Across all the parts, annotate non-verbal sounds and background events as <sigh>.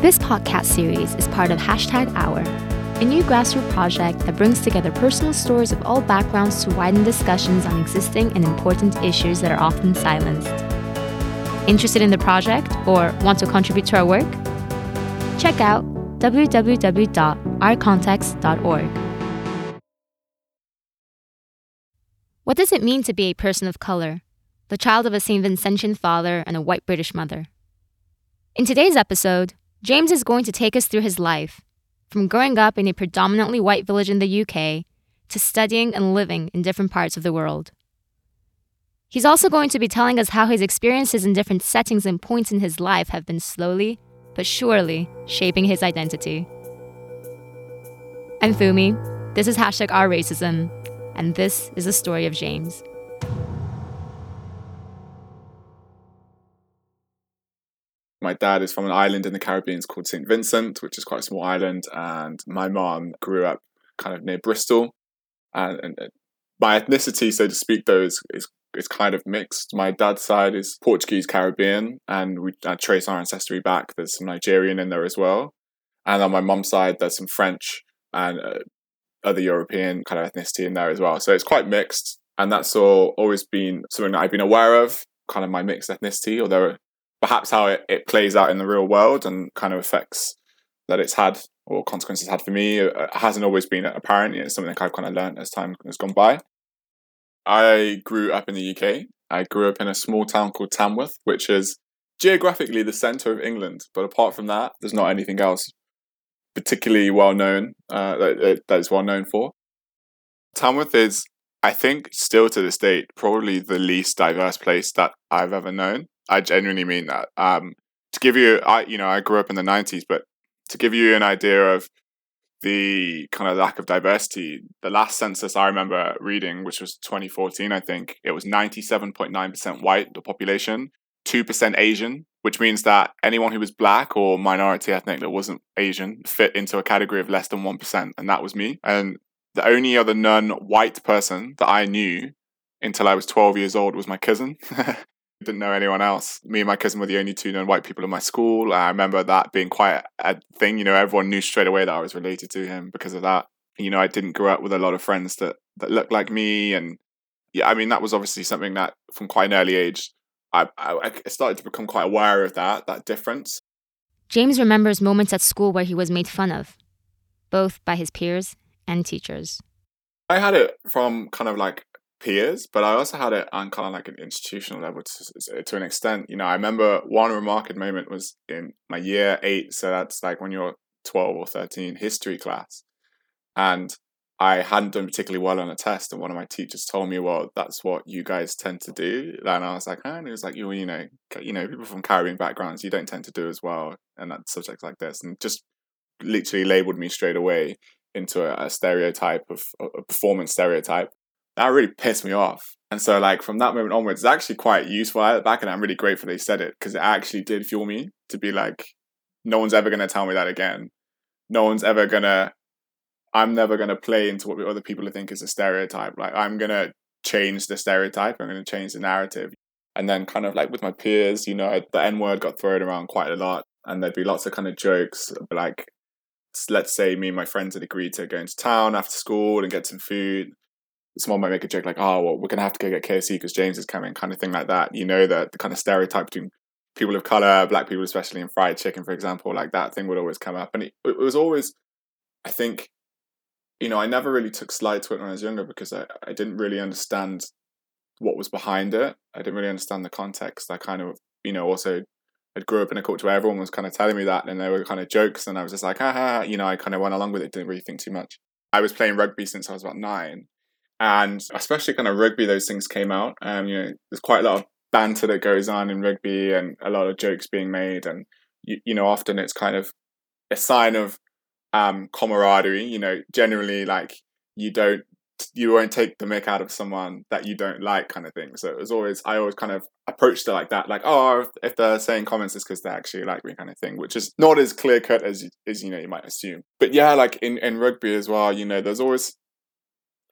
This podcast series is part of Hashtag Hour, a new grassroots project that brings together personal stories of all backgrounds to widen discussions on existing and important issues that are often silenced. Interested in the project or want to contribute to our work? Check out www.ourcontext.org. What does it mean to be a person of color, the child of a St. Vincentian father and a white British mother? In today's episode, James is going to take us through his life, from growing up in a predominantly white village in the UK to studying and living in different parts of the world. He's also going to be telling us how his experiences in different settings and points in his life have been slowly, but surely, shaping his identity. I'm Fumi. This is hashtag Our Racism, and this is the story of James. My dad is from an island in the Caribbean called St. Vincent, which is quite a small island, and my mom grew up kind of near Bristol. And, and my ethnicity, so to speak, though, is, is, is kind of mixed. My dad's side is Portuguese Caribbean, and we uh, trace our ancestry back. There's some Nigerian in there as well. And on my mom's side, there's some French and uh, other European kind of ethnicity in there as well. So it's quite mixed. And that's all always been something that I've been aware of, kind of my mixed ethnicity, although perhaps how it, it plays out in the real world and kind of effects that it's had or consequences had for me uh, hasn't always been apparent. It's something that I've kind of learned as time has gone by. I grew up in the UK. I grew up in a small town called Tamworth, which is geographically the centre of England. But apart from that, there's not anything else particularly well known uh, that, that is well known for. Tamworth is, I think, still to this date, probably the least diverse place that I've ever known. I genuinely mean that. Um, to give you, I you know, I grew up in the '90s, but to give you an idea of the kind of lack of diversity, the last census I remember reading, which was 2014, I think, it was 97.9% white, the population, 2% Asian, which means that anyone who was black or minority ethnic that wasn't Asian fit into a category of less than 1%. And that was me. And the only other non white person that I knew until I was 12 years old was my cousin. <laughs> didn't know anyone else. Me and my cousin were the only two non-white people in my school. I remember that being quite a thing. You know, everyone knew straight away that I was related to him because of that. You know, I didn't grow up with a lot of friends that that looked like me, and yeah, I mean that was obviously something that from quite an early age, I, I, I started to become quite aware of that that difference. James remembers moments at school where he was made fun of, both by his peers and teachers. I had it from kind of like peers, but I also had it on kind of like an institutional level to, to an extent. You know, I remember one remarkable moment was in my year eight, so that's like when you're 12 or 13, history class. And I hadn't done particularly well on a test, and one of my teachers told me, "Well, that's what you guys tend to do." And I was like, "Oh," and he was like, "You, you know, you know, people from Caribbean backgrounds, you don't tend to do as well, and that subjects like this," and just literally labeled me straight away into a, a stereotype of a performance stereotype that really pissed me off. And so, like, from that moment onwards, it's actually quite useful at the back, and I'm really grateful they said it because it actually did fuel me to be like, no one's ever going to tell me that again. No one's ever going to, I'm never going to play into what other people think is a stereotype. Like, I'm going to change the stereotype, I'm going to change the narrative. And then, kind of like with my peers, you know, the N word got thrown around quite a lot, and there'd be lots of kind of jokes, like, let's say me and my friends had agreed to go into town after school and get some food someone might make a joke like, "Oh, well, we're gonna have to go get KFC because James is coming," kind of thing like that. You know, that the kind of stereotype between people of color, black people, especially in fried chicken, for example, like that thing would always come up, and it, it was always, I think, you know, I never really took slide to it when I was younger because I, I didn't really understand what was behind it. I didn't really understand the context. I kind of, you know, also I grew up in a culture where everyone was kind of telling me that, and they were kind of jokes, and I was just like, ah, ha, you know, I kind of went along with it, didn't really think too much. I was playing rugby since I was about nine, and especially kind of rugby, those things came out. Um, you know, there's quite a lot of banter that goes on in rugby, and a lot of jokes being made, and you, you know, often it's kind of a sign of um, camaraderie. You know, generally like you don't you won't take the mick out of someone that you don't like kind of thing so it was always i always kind of approached it like that like oh if they're saying comments it's because they actually like me kind of thing which is not as clear cut as as you know you might assume but yeah like in in rugby as well you know there's always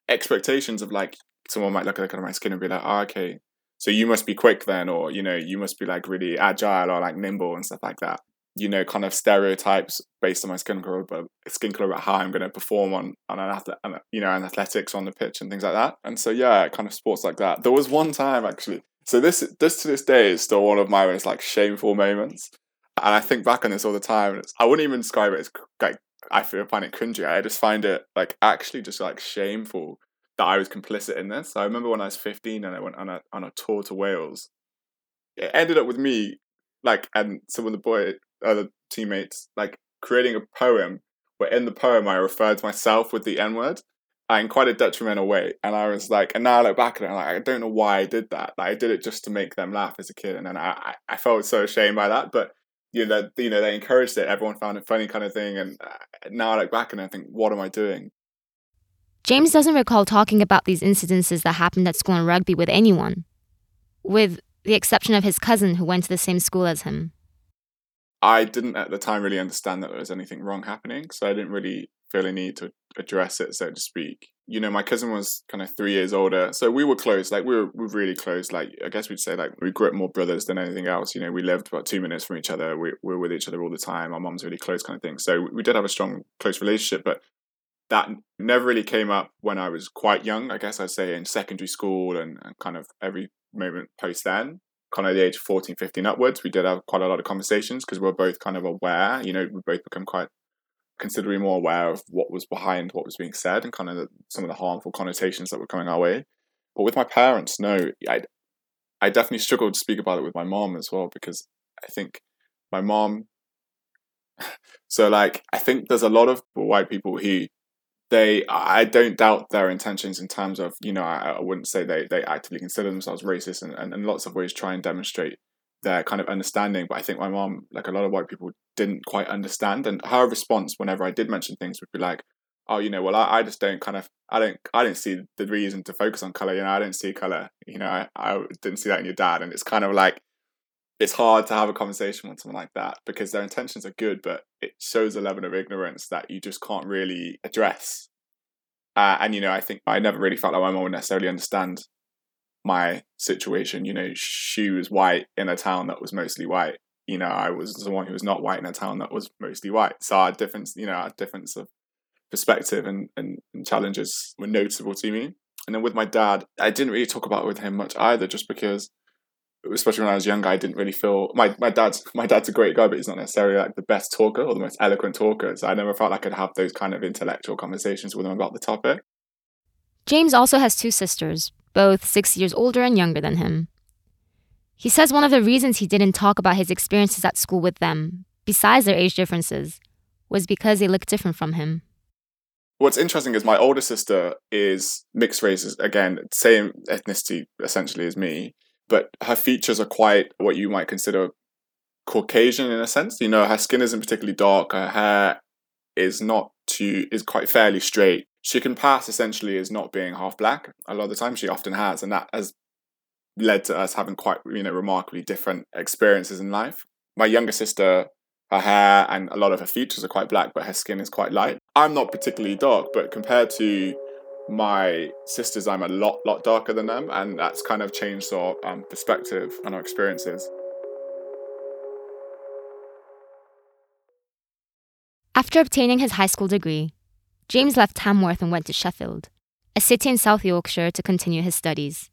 expectations of like someone might look at the color of my skin and be like, oh, okay, so you must be quick then, or you know, you must be like really agile or like nimble and stuff like that. you know, kind of stereotypes based on my skin color, but skin color about how I'm going to perform on on an athlete, you know, and athletics on the pitch and things like that. And so yeah, kind of sports like that. There was one time actually. So this this to this day is still one of my most like shameful moments, and I think back on this all the time. I wouldn't even describe it as like I feel find it cringy. I just find it like actually just like shameful that I was complicit in this. I remember when I was 15 and I went on a on a tour to Wales. It ended up with me like and some of the boy other teammates like creating a poem where in the poem I referred to myself with the N word in quite a detrimental way. And I was like, and now I look back at it, I'm like, I don't know why I did that. Like I did it just to make them laugh as a kid, and then I I felt so ashamed by that. But you know, that you know, they encouraged it. Everyone found it funny, kind of thing. And uh, now I look back and I think, what am I doing? James doesn't recall talking about these incidences that happened at school in rugby with anyone, with the exception of his cousin who went to the same school as him. I didn't at the time really understand that there was anything wrong happening, so I didn't really feel a need to address it, so to speak. You know, my cousin was kind of three years older, so we were close. Like we were, we were really close. Like I guess we'd say like we grew up more brothers than anything else. You know, we lived about two minutes from each other. We, we were with each other all the time. Our mom's really close, kind of thing. So we did have a strong, close relationship, but that never really came up when I was quite young. I guess I'd say in secondary school and, and kind of every moment post then kind of the age of 14, 15 upwards, we did have quite a lot of conversations because we are both kind of aware, you know, we both become quite considerably more aware of what was behind what was being said and kind of the, some of the harmful connotations that were coming our way. But with my parents, no, I, I definitely struggled to speak about it with my mom as well because I think my mom. <sighs> So, like, I think there's a lot of white people who they i don't doubt their intentions in terms of you know i, I wouldn't say they, they actively consider themselves racist and, and in lots of ways try and demonstrate their kind of understanding but i think my mom like a lot of white people didn't quite understand. And her response whenever i did mention things would be like oh you know well i, I just don't kind of i don't i didn't see the reason to focus on color you know i didn't see color you know i, I didn't see that in your dad. And it's kind of like it's hard to have a conversation with someone like that because their intentions are good, but it shows a level of ignorance that you just can't really address. Uh, and you know, I think I never really felt like my mom would necessarily understand my situation. You know, she was white in a town that was mostly white. You know, I was the one who was not white in a town that was mostly white. So our difference, you know, our difference of perspective and, and, and challenges were noticeable to me. And then with my dad, I didn't really talk about it with him much either, just because especially when I was younger, I didn't really feel my, my dad's my dad's a great guy, but he's not necessarily like the best talker or the most eloquent talker. So I never felt like I could have those kind of intellectual conversations with him about the topic. James also has two sisters, both six years older and younger than him. He says one of the reasons he didn't talk about his experiences at school with them, besides their age differences, was because they looked different from him. What's interesting is my older sister is mixed races, again, same ethnicity essentially as me but her features are quite what you might consider Caucasian in a sense. You know, her skin isn't particularly dark. Her hair is not too is quite fairly straight. She can pass essentially as not being half black. A lot of the time, she often has, and that has led to us having quite you know remarkably different experiences in life. My younger sister, her hair and a lot of her features are quite black, but her skin is quite light. I'm not particularly dark, but compared to my sisters, I'm a lot, lot darker than them, and that's kind of changed our um, perspective and our experiences. After obtaining his high school degree, James left Tamworth and went to Sheffield, a city in South Yorkshire, to continue his studies.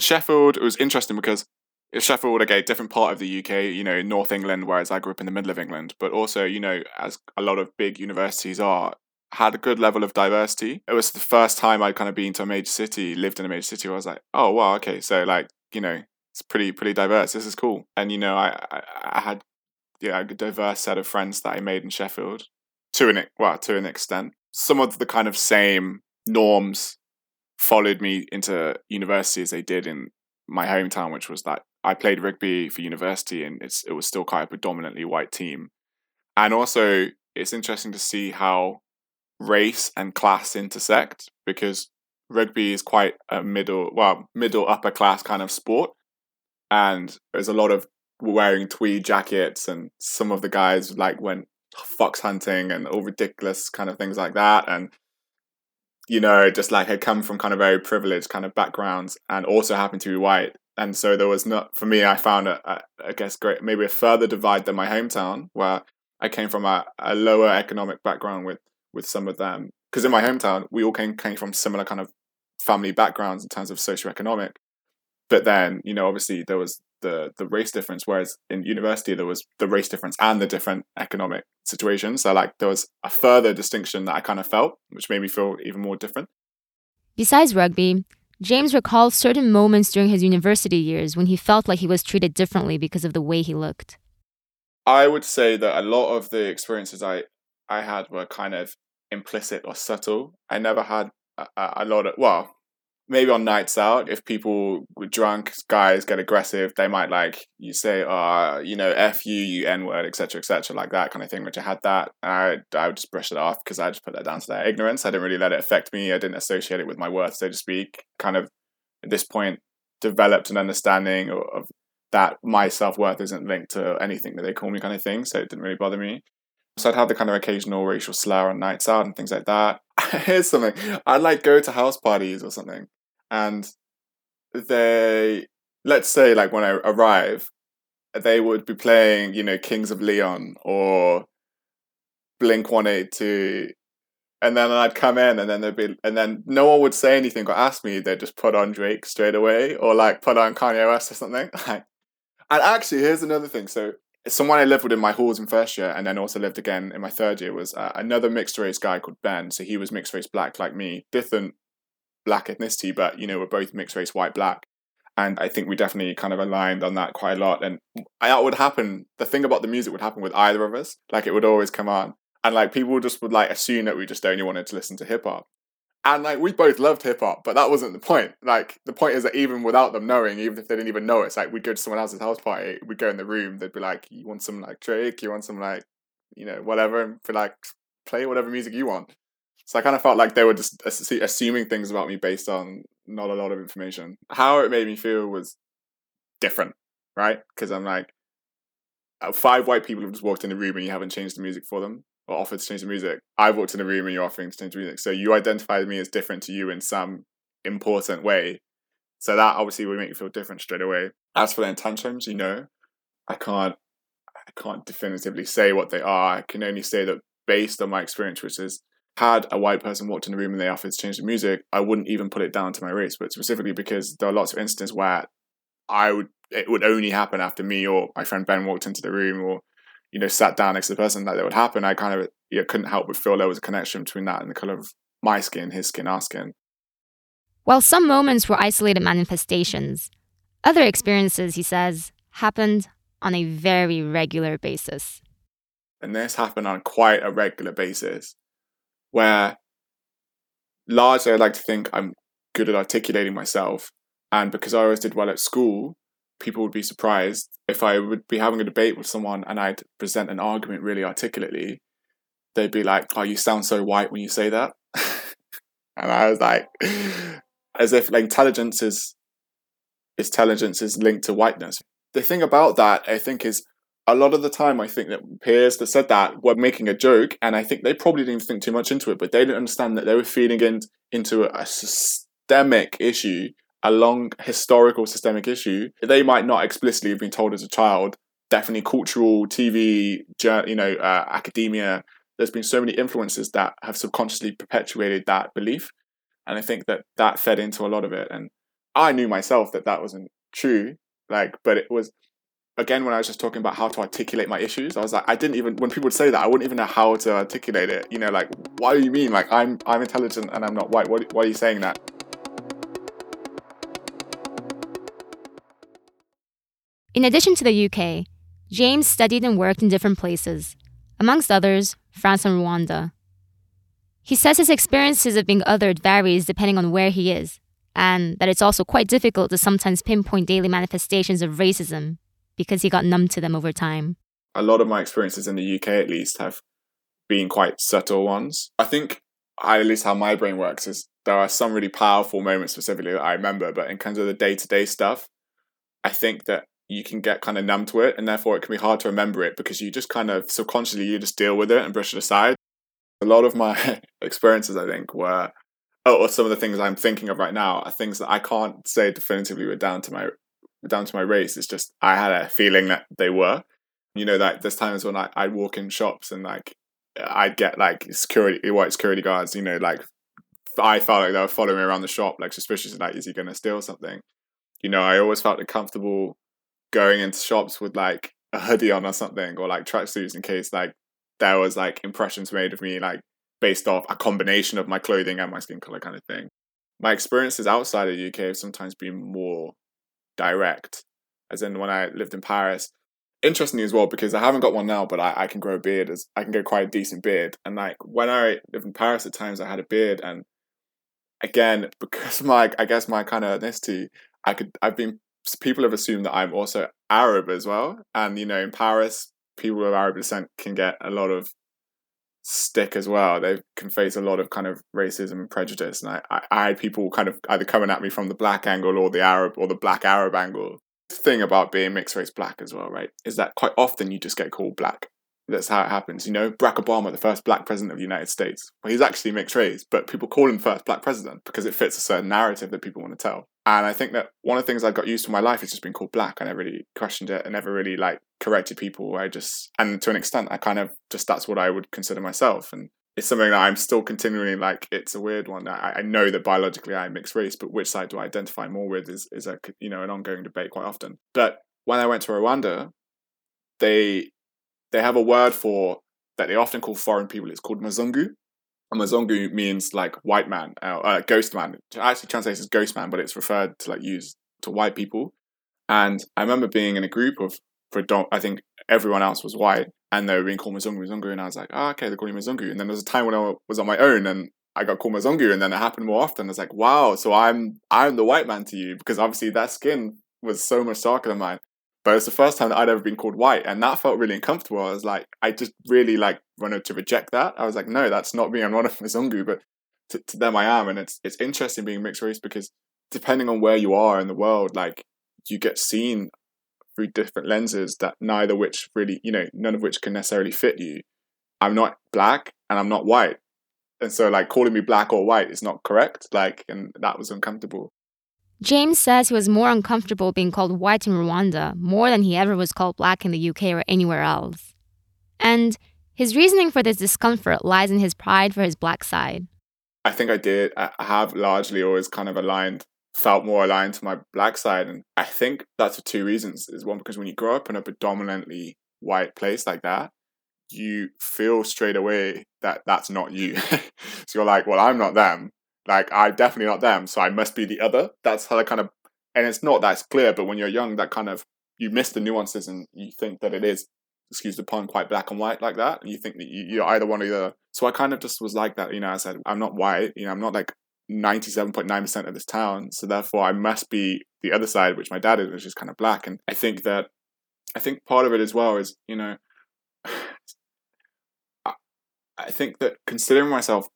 Sheffield was interesting because if Sheffield, again, different part of the UK, you know, in North England, whereas I grew up in the middle of England, but also, you know, as a lot of big universities are, had a good level of diversity. It was the first time I'd kind of been to a major city, lived in a major city where I was like, oh wow, okay, so like, you know, it's pretty pretty diverse. This is cool. And you know, I I, I had yeah, a diverse set of friends that I made in Sheffield to an well, to an extent. Some of the kind of same norms followed me into university as they did in my hometown, which was that I played rugby for university and it's it was still quite a predominantly white team. And also it's interesting to see how race and class intersect because rugby is quite a middle, well, middle upper class kind of sport. And there's a lot of wearing tweed jackets, and some of the guys like went fox hunting and all ridiculous kind of things like that. And you know, just like had come from kind of very privileged kind of backgrounds and also happened to be white. And so there was not, for me, I found, a, a, I guess, great, maybe a further divide than my hometown, where I came from a, a lower economic background with, with some of them. Because in my hometown, we all came, came from similar kind of family backgrounds in terms of socioeconomic. But then, you know, obviously there was the the race difference, whereas in university there was the race difference and the different economic situations. So like there was a further distinction that I kind of felt, which made me feel even more different. Besides rugby, James recalls certain moments during his university years when he felt like he was treated differently because of the way he looked. I would say that a lot of the experiences I I had were kind of implicit or subtle. I never had a, a lot of well, maybe on nights out, if people were drunk, guys get aggressive, they might like you say, uh, you know, F you, you N word, etc., etc., like that kind of thing, which I had that. I, I would just brush it off because I just put that down to their ignorance. I didn't really let it affect me. I didn't associate it with my worth, so to speak. Kind of at this point, developed an understanding of, of that my self worth isn't linked to anything that they call me, kind of thing. So it didn't really bother me. So I'd have the kind of occasional racial slur on nights out and things like that. <laughs> Here's something. I'd like go to house parties or something and they let's say like when I arrive, they would be playing, you know, Kings of Leon or Blink One Eight Two, and then I'd come in, and then there'd be, and then no one would say anything or ask me. They'd just put on Drake straight away, or like put on Kanye West or something. <laughs> Like, and actually, here's another thing. So someone I lived with in my halls in first year, and then also lived again in my third year, was uh, another mixed race guy called Ben. So he was mixed race black like me, different black ethnicity, but you know, we're both mixed race, white, black. And I think we definitely kind of aligned on that quite a lot. And that would happen. The thing about the music would happen with either of us. Like it would always come on. And like people just would like assume that we just only wanted to listen to hip hop. And like we both loved hip hop, but that wasn't the point. Like the point is that even without them knowing, even if they didn't even know, it's like we'd go to someone else's house party, we'd go in the room, they'd be like, You want some like Drake, you want some like, you know, whatever, and be like, play whatever music you want. So I kind of felt like they were just assuming things about me based on not a lot of information. How it made me feel was different, right? Because I'm like, uh, five white people have just walked in the room and you haven't changed the music for them or offered to change the music. I've walked in the room and you're offering to change the music. So you identified me as different to you in some important way. So that obviously would make you feel different straight away. As for the intentions, you know, I can't I can't definitively say what they are. I can only say that based on my experience, which is had a white person walked in the room and they offered to change the music, I wouldn't even put it down to my race, but specifically because there are lots of instances where I would it would only happen after me or my friend Ben walked into the room or you know sat down next to the person that it would happen. I kind of you know, couldn't help but feel there was a connection between that and the color of my skin, his skin, our skin. While some moments were isolated manifestations, other experiences, he says, happened on a very regular basis. And this happened on quite a regular basis where largely I like to think I'm good at articulating myself. And because I always did well at school, people would be surprised if I would be having a debate with someone and I'd present an argument really articulately. They'd be like, "Oh, you sound so white when you say that," <laughs> and I was like, <sighs> as if like intelligence is intelligence is linked to whiteness. The thing about that, I think, is a lot of the time, I think that peers that said that were making a joke, and I think they probably didn't think too much into it, but they didn't understand that they were feeding in, into a, a systemic issue, a long historical systemic issue. They might not explicitly have been told as a child. Definitely cultural, TV, you know, uh, academia. There's been so many influences that have subconsciously perpetuated that belief, and I think that that fed into a lot of it. And I knew myself that that wasn't true, like, but it was again when I was just talking about how to articulate my issues, I was like, I didn't even when people would say that, I wouldn't even know how to articulate it. You know, like, what do you mean? Like, I'm I'm intelligent and I'm not white. What why are you saying that? In addition to the UK, James studied and worked in different places, amongst others, France and Rwanda. He says his experiences of being othered varies depending on where he is, and that it's also quite difficult to sometimes pinpoint daily manifestations of racism because he got numb to them over time? A lot of my experiences in the UK, at least, have been quite subtle ones. I think, at least how my brain works, is there are some really powerful moments specifically that I remember, but in terms of the day to day stuff, I think that you can get kind of numb to it, and therefore it can be hard to remember it because you just kind of subconsciously you just deal with it and brush it aside. A lot of my <laughs> experiences, I think, were oh, or some of the things I'm thinking of right now are things that I can't say definitively were down to my down to my race. It's just I had a feeling that they were. You know, that there's times when I I walk in shops and like I'd get like security white security guards. You know, like I felt like they were following me around the shop, like suspicious. Like, is he going to steal something? You know, I always felt comfortable going into shops with like a hoodie on or something, or like tracksuits in case like there was like impressions made of me like based off a combination of my clothing and my skin color kind of thing. My experiences outside of the UK have sometimes been more direct, as in when I lived in Paris. Interestingly as well, because I haven't got one now, but I, I can grow a beard as I can get quite a decent beard. And like when I lived in Paris at times I had a beard and again, <laughs> because my I guess my kind of ethnicity, I could I've been people have assumed that I'm also Arab as well. And you know, in Paris, people of Arab descent can get a lot of stick as well. They can face a lot of kind of racism and prejudice. And I, I, I had people kind of either coming at me from the black angle or the Arab or the black Arab angle. Thing about being mixed race black as well, right, is that quite often you just get called black. That's how it happens. You know, Barack Obama, the first black president of the United States, well, he's actually mixed race, but people call him first black president because it fits a certain narrative that people want to tell. And I think that one of the things I got used to in my life is just being called black. I never really questioned it. I never really like corrected people. I just, and to an extent, I kind of just, that's what I would consider myself. And it's something that I'm still continually like, it's a weird one. I, I know that biologically I'm mixed race, but which side do I identify more with is, is a, you know, an ongoing debate quite often. But when I went to Rwanda, they they have a word for that they often call foreign people. It's called Mzungu. And Mzungu means like white man, uh, uh, ghost man. It actually translates as ghost man, but it's referred to like use to white people. And I remember being in a group of, for I think everyone else was white, and they were being called Mzungu, Mzungu, and I was like, oh, okay, they're calling me Mzungu. And then there was a time when I was on my own, and I got called Mzungu, and then it happened more often. I was like, wow, so I'm I'm the white man to you because obviously that skin was so much darker than mine. But it's the first time that I'd ever been called white, and that felt really uncomfortable. I was like, I just really like wanted to reject that. I was like, no, that's not me. I'm not a Mzungu, but to, to them I am. And it's it's interesting being mixed race because depending on where you are in the world, like you get seen through different lenses that neither which really, you know, none of which can necessarily fit you. I'm not black and I'm not white. And so like calling me black or white is not correct. Like and that was uncomfortable. James says he was more uncomfortable being called white in Rwanda more than he ever was called black in the UK or anywhere else. And his reasoning for this discomfort lies in his pride for his black side. I think I did. I have largely always kind of aligned, felt more aligned to my black side. And I think that's for two reasons. Is one, because when you grow up in a predominantly white place like that, you feel straight away that that's not you. <laughs> so you're like, well, I'm not them. Like I'm definitely not them, so I must be the other. That's how I kind of, and it's not that clear. But when you're young, that kind of you miss the nuances and you think that it is, excuse the pun, quite black and white like that. And you think that you, are either one or the other. So I kind of just was like that. You know, I said I'm not white. You know, I'm not like 97.9% of this town. So therefore, I must be the other side, which my dad is, which is kind of black. And I think that, I think part of it as well is, you know, <sighs> I think that considering myself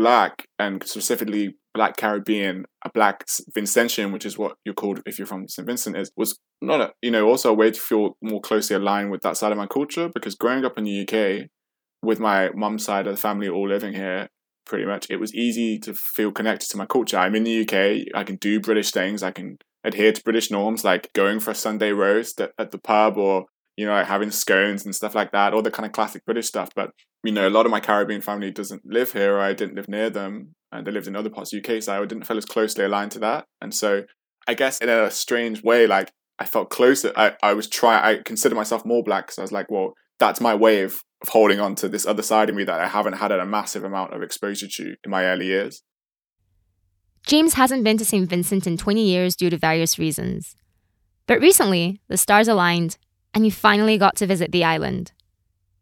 black and specifically black Caribbean, a black Vincentian, which is what you're called if you're from St. Vincent, is was not a you know also a way to feel more closely aligned with that side of my culture because growing up in the UK with my mum's side of the family all living here pretty much it was easy to feel connected to my culture i'm in the uk i can do british things i can adhere to british norms like going for a sunday roast at, at the pub or you know, having scones and stuff like that, all the kind of classic British stuff. But, you know, a lot of my Caribbean family doesn't live here, or I didn't live near them, and they lived in other parts of the UK, so I didn't feel as closely aligned to that. And so I guess in a strange way, like I felt closer. I, I was trying, I consider myself more black because I was like, well, that's my way of, of holding on to this other side of me that I haven't had a massive amount of exposure to in my early years. James hasn't been to St. Vincent in 20 years due to various reasons. But recently, the stars aligned and he finally got to visit the island.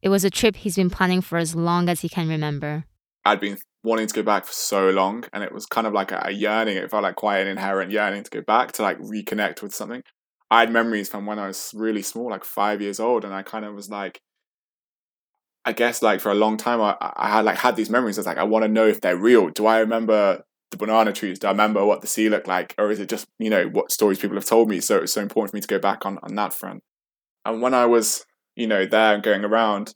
It was a trip he's been planning for as long as he can remember. I'd been wanting to go back for so long, and it was kind of like a, yearning. It felt like quite an inherent yearning to go back to like reconnect with something. I had memories from when I was really small, like five years old, and I kind of was like, I guess like for a long time, I, I had like had these memories. I was like, I want to know if they're real. Do I remember the banana trees? Do I remember what the sea looked like, or is it just you know what stories people have told me? So it was so important for me to go back on on that front. And when I was, you know, there and going around,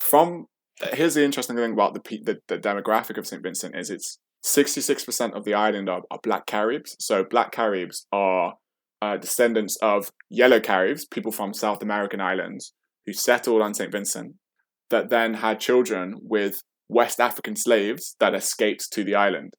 from here's the interesting thing about the the, the demographic of St. Vincent is it's 66% of the island are, are black Caribs. So black Caribs are uh, descendants of yellow Caribs, people from South American islands who settled on St. Vincent, that then had children with West African slaves that escaped to the island.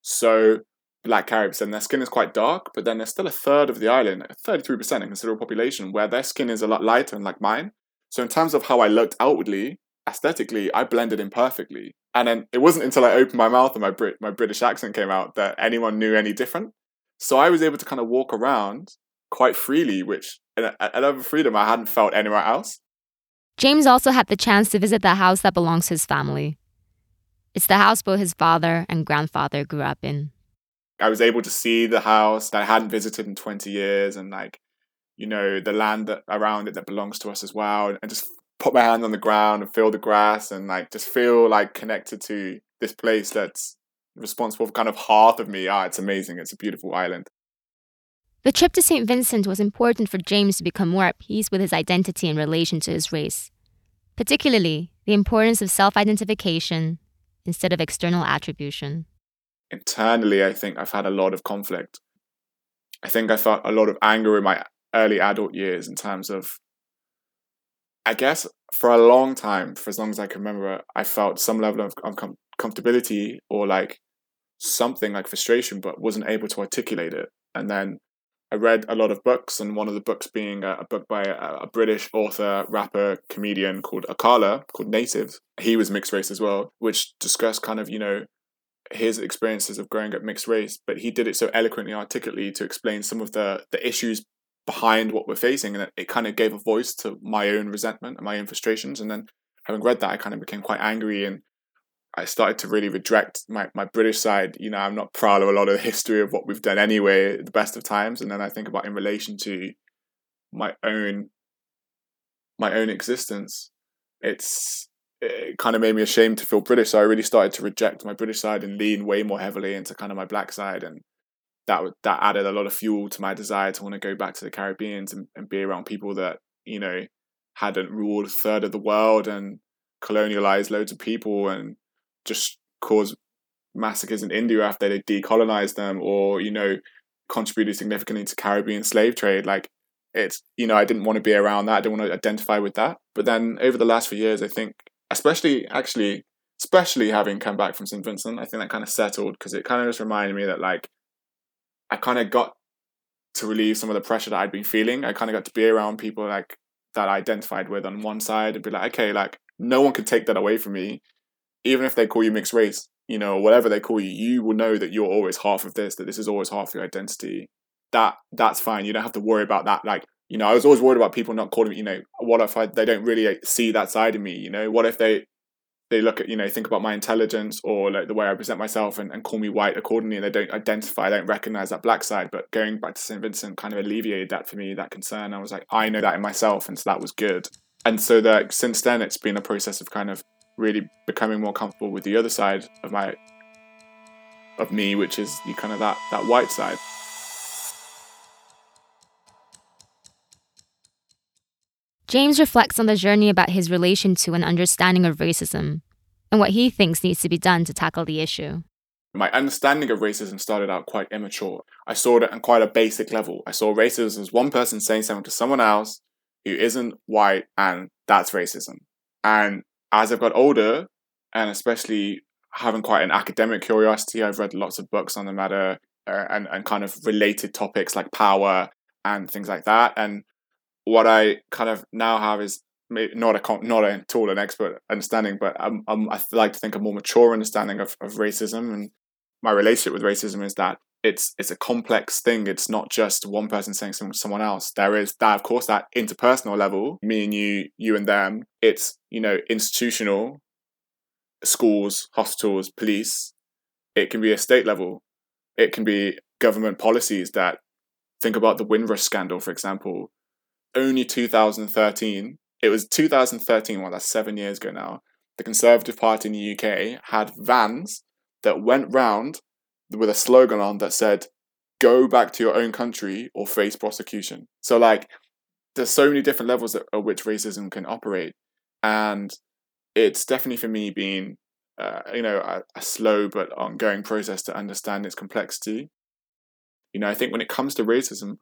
So black Caribs, and their skin is quite dark, but then there's still a third of the island, 33% in considerable population, where their skin is a lot lighter and like mine. So in terms of how I looked outwardly, aesthetically, I blended in perfectly. And then it wasn't until I opened my mouth and my Brit- my British accent came out that anyone knew any different. So I was able to kind of walk around quite freely, which a, level of freedom I hadn't felt anywhere else. James also had the chance to visit the house that belongs to his family. It's the house both his father and grandfather grew up in. I was able to see the house that I hadn't visited in 20 years and like, you know, the land that, around it that belongs to us as well. And just put my hand on the ground and feel the grass and like just feel like connected to this place that's responsible for kind of half of me. Ah, it's amazing. It's a beautiful island. The trip to St. Vincent was important for James to become more at peace with his identity in relation to his race, particularly the importance of self identification instead of external attribution. Internally, I think I've had a lot of conflict. I think I felt a lot of anger in my early adult years in terms of, I guess, for a long time, for as long as I can remember, I felt some level of uncomfortability or like something like frustration, but wasn't able to articulate it. And then I read a lot of books, and one of the books being a, a book by a, a, British author, rapper, comedian called Akala, called Natives. He was mixed race as well, which discussed kind of, you know, his experiences of growing up mixed race, but he did it so eloquently, articulately to explain some of the, the issues behind what we're facing. And it, it kind of gave a voice to my own resentment and my own frustrations. And then having read that, I kind of became quite angry and I started to really reject my, my British side. You know, I'm not proud of a lot of the history of what we've done anyway, the best of times. And then I think about in relation to my own my own existence. It's it kind of made me ashamed to feel British. So I really started to reject my British side and lean way more heavily into kind of my black side. And that that added a lot of fuel to my desire to want to go back to the Caribbean and, and be around people that, you know, hadn't ruled a third of the world and colonialized loads of people and just caused massacres in India after they decolonized them or, you know, contributed significantly to Caribbean slave trade. Like it's, you know, I didn't want to be around that. I didn't want to identify with that. But then over the last few years, I think, especially actually, especially having come back from St. Vincent, I think that kind of settled because it kind of just reminded me that like I kind of got to relieve some of the pressure that I'd been feeling. I kind of got to be around people like that I identified with on one side and be like, okay, like no one could take that away from me even if they call you mixed race, you know, whatever they call you, you will know that you're always half of this, that this is always half your identity. That that's fine. You don't have to worry about that. Like, you know, I was always worried about people not calling me, you know, what if I, they don't really see that side of me, you know, what if they they look at, you know, think about my intelligence or like the way I present myself and, and call me white accordingly and they don't identify, they don't recognize that black side. But going back to St. Vincent kind of alleviated that for me, that concern. I was like, I know that in myself and so that was good. And so that since then it's been a process of kind of really becoming more comfortable with the other side of my of me, which is the kind of that that white side. James reflects on the journey about his relation to and understanding of racism and what he thinks needs to be done to tackle the issue. My understanding of racism started out quite immature. I saw it on quite a basic level. I saw racism as one person saying something to someone else who isn't white, and that's racism. And as I've got older, and especially having quite an academic curiosity, I've read lots of books on the matter uh, and, and kind of related topics like power and things like that. And what I kind of now have is not a not at all an expert understanding, but I'm, I'm, I like to think a more mature understanding of, of racism. And my relationship with racism is that it's it's a complex thing. It's not just one person saying something to someone else. There is that, of course, that interpersonal level, me and you, you and them. It's you know institutional, schools, hospitals, police. It can be a state level. It can be government policies that think about the Windrush scandal, for example. Only 2013. It was 2013. Well, that's seven years ago now. The Conservative Party in the UK had vans that went round with a slogan on that said, go back to your own country or face prosecution. So, like, there's so many different levels at, which racism can operate. And it's definitely for me been uh, you know a, a slow but ongoing process to understand its complexity. You know, I think when it comes to racism,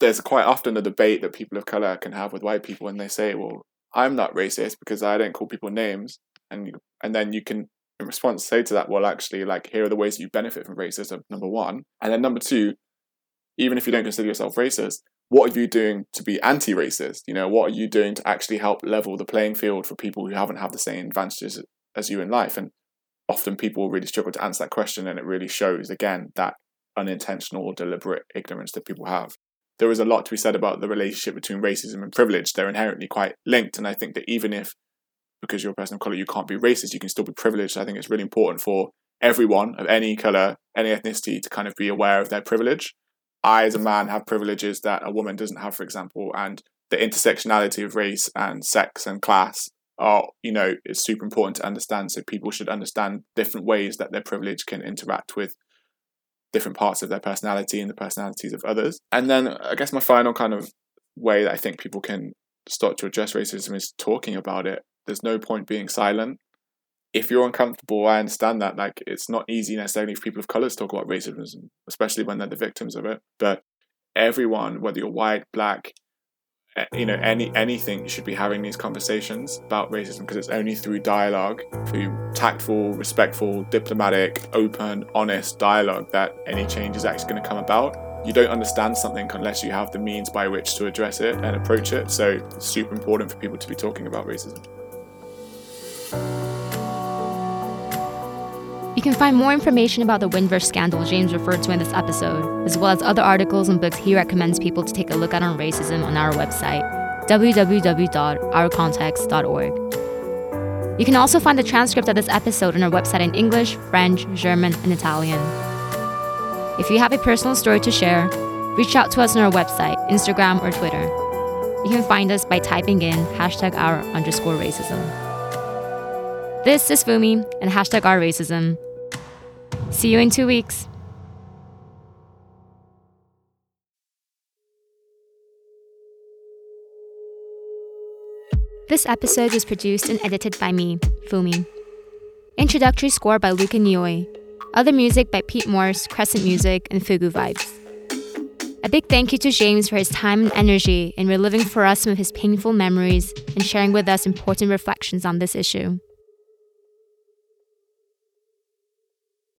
there's quite often a debate that people of color can have with white people when they say, "Well, I'm not racist because I don't call people names," and and then you can in response say to that, "Well, actually, like here are the ways that you benefit from racism." Number one, and then number two, even if you don't consider yourself racist, what are you doing to be anti-racist? You know, what are you doing to actually help level the playing field for people who haven't had the same advantages as you in life? And often people really struggle to answer that question, and it really shows again that unintentional or deliberate ignorance that people have. There is a lot to be said about the relationship between racism and privilege. They're inherently quite linked, and I think that even if because you're a person of color you can't be racist, you can still be privileged. I think it's really important for everyone of any color, any ethnicity to kind of be aware of their privilege I, as a man, have privileges that a woman doesn't have, for example, and the intersectionality of race and sex and class are, you know, is super important to understand. So people should understand different ways that their privilege can interact with different parts of their personality and the personalities of others. And then I guess my final kind of way that I think people can start to address racism is talking about it. There's no point being silent if you're uncomfortable, I understand that. Like, it's not easy necessarily for people of color to talk about racism, especially when they're the victims of it. But everyone, whether you're white, black, you know, any anything, should be having these conversations about racism because it's only through dialogue, through tactful, respectful, diplomatic, open, honest dialogue that any change is actually going to come about. You don't understand something unless you have the means by which to address it and approach it. So it's super important for people to be talking about racism. You can find more information about the Windrush scandal James referred to in this episode, as well as other articles and books he recommends people to take a look at on racism on our website, www.ourcontext.org. You can also find the transcript of this episode on our website in English, French, German, and Italian. If you have a personal story to share, reach out to us on our website, Instagram, or Twitter. You can find us by typing in hashtag our underscore racism. This is Fumi and hashtag our racism. See you in two weeks. This episode was produced and edited by me, Fumi. Introductory score by Luca Nioi. Other music by Pete Morse, Crescent Music, and Fugu Vibes. A big thank you to James for his time and energy in reliving for us some of his painful memories and sharing with us important reflections on this issue.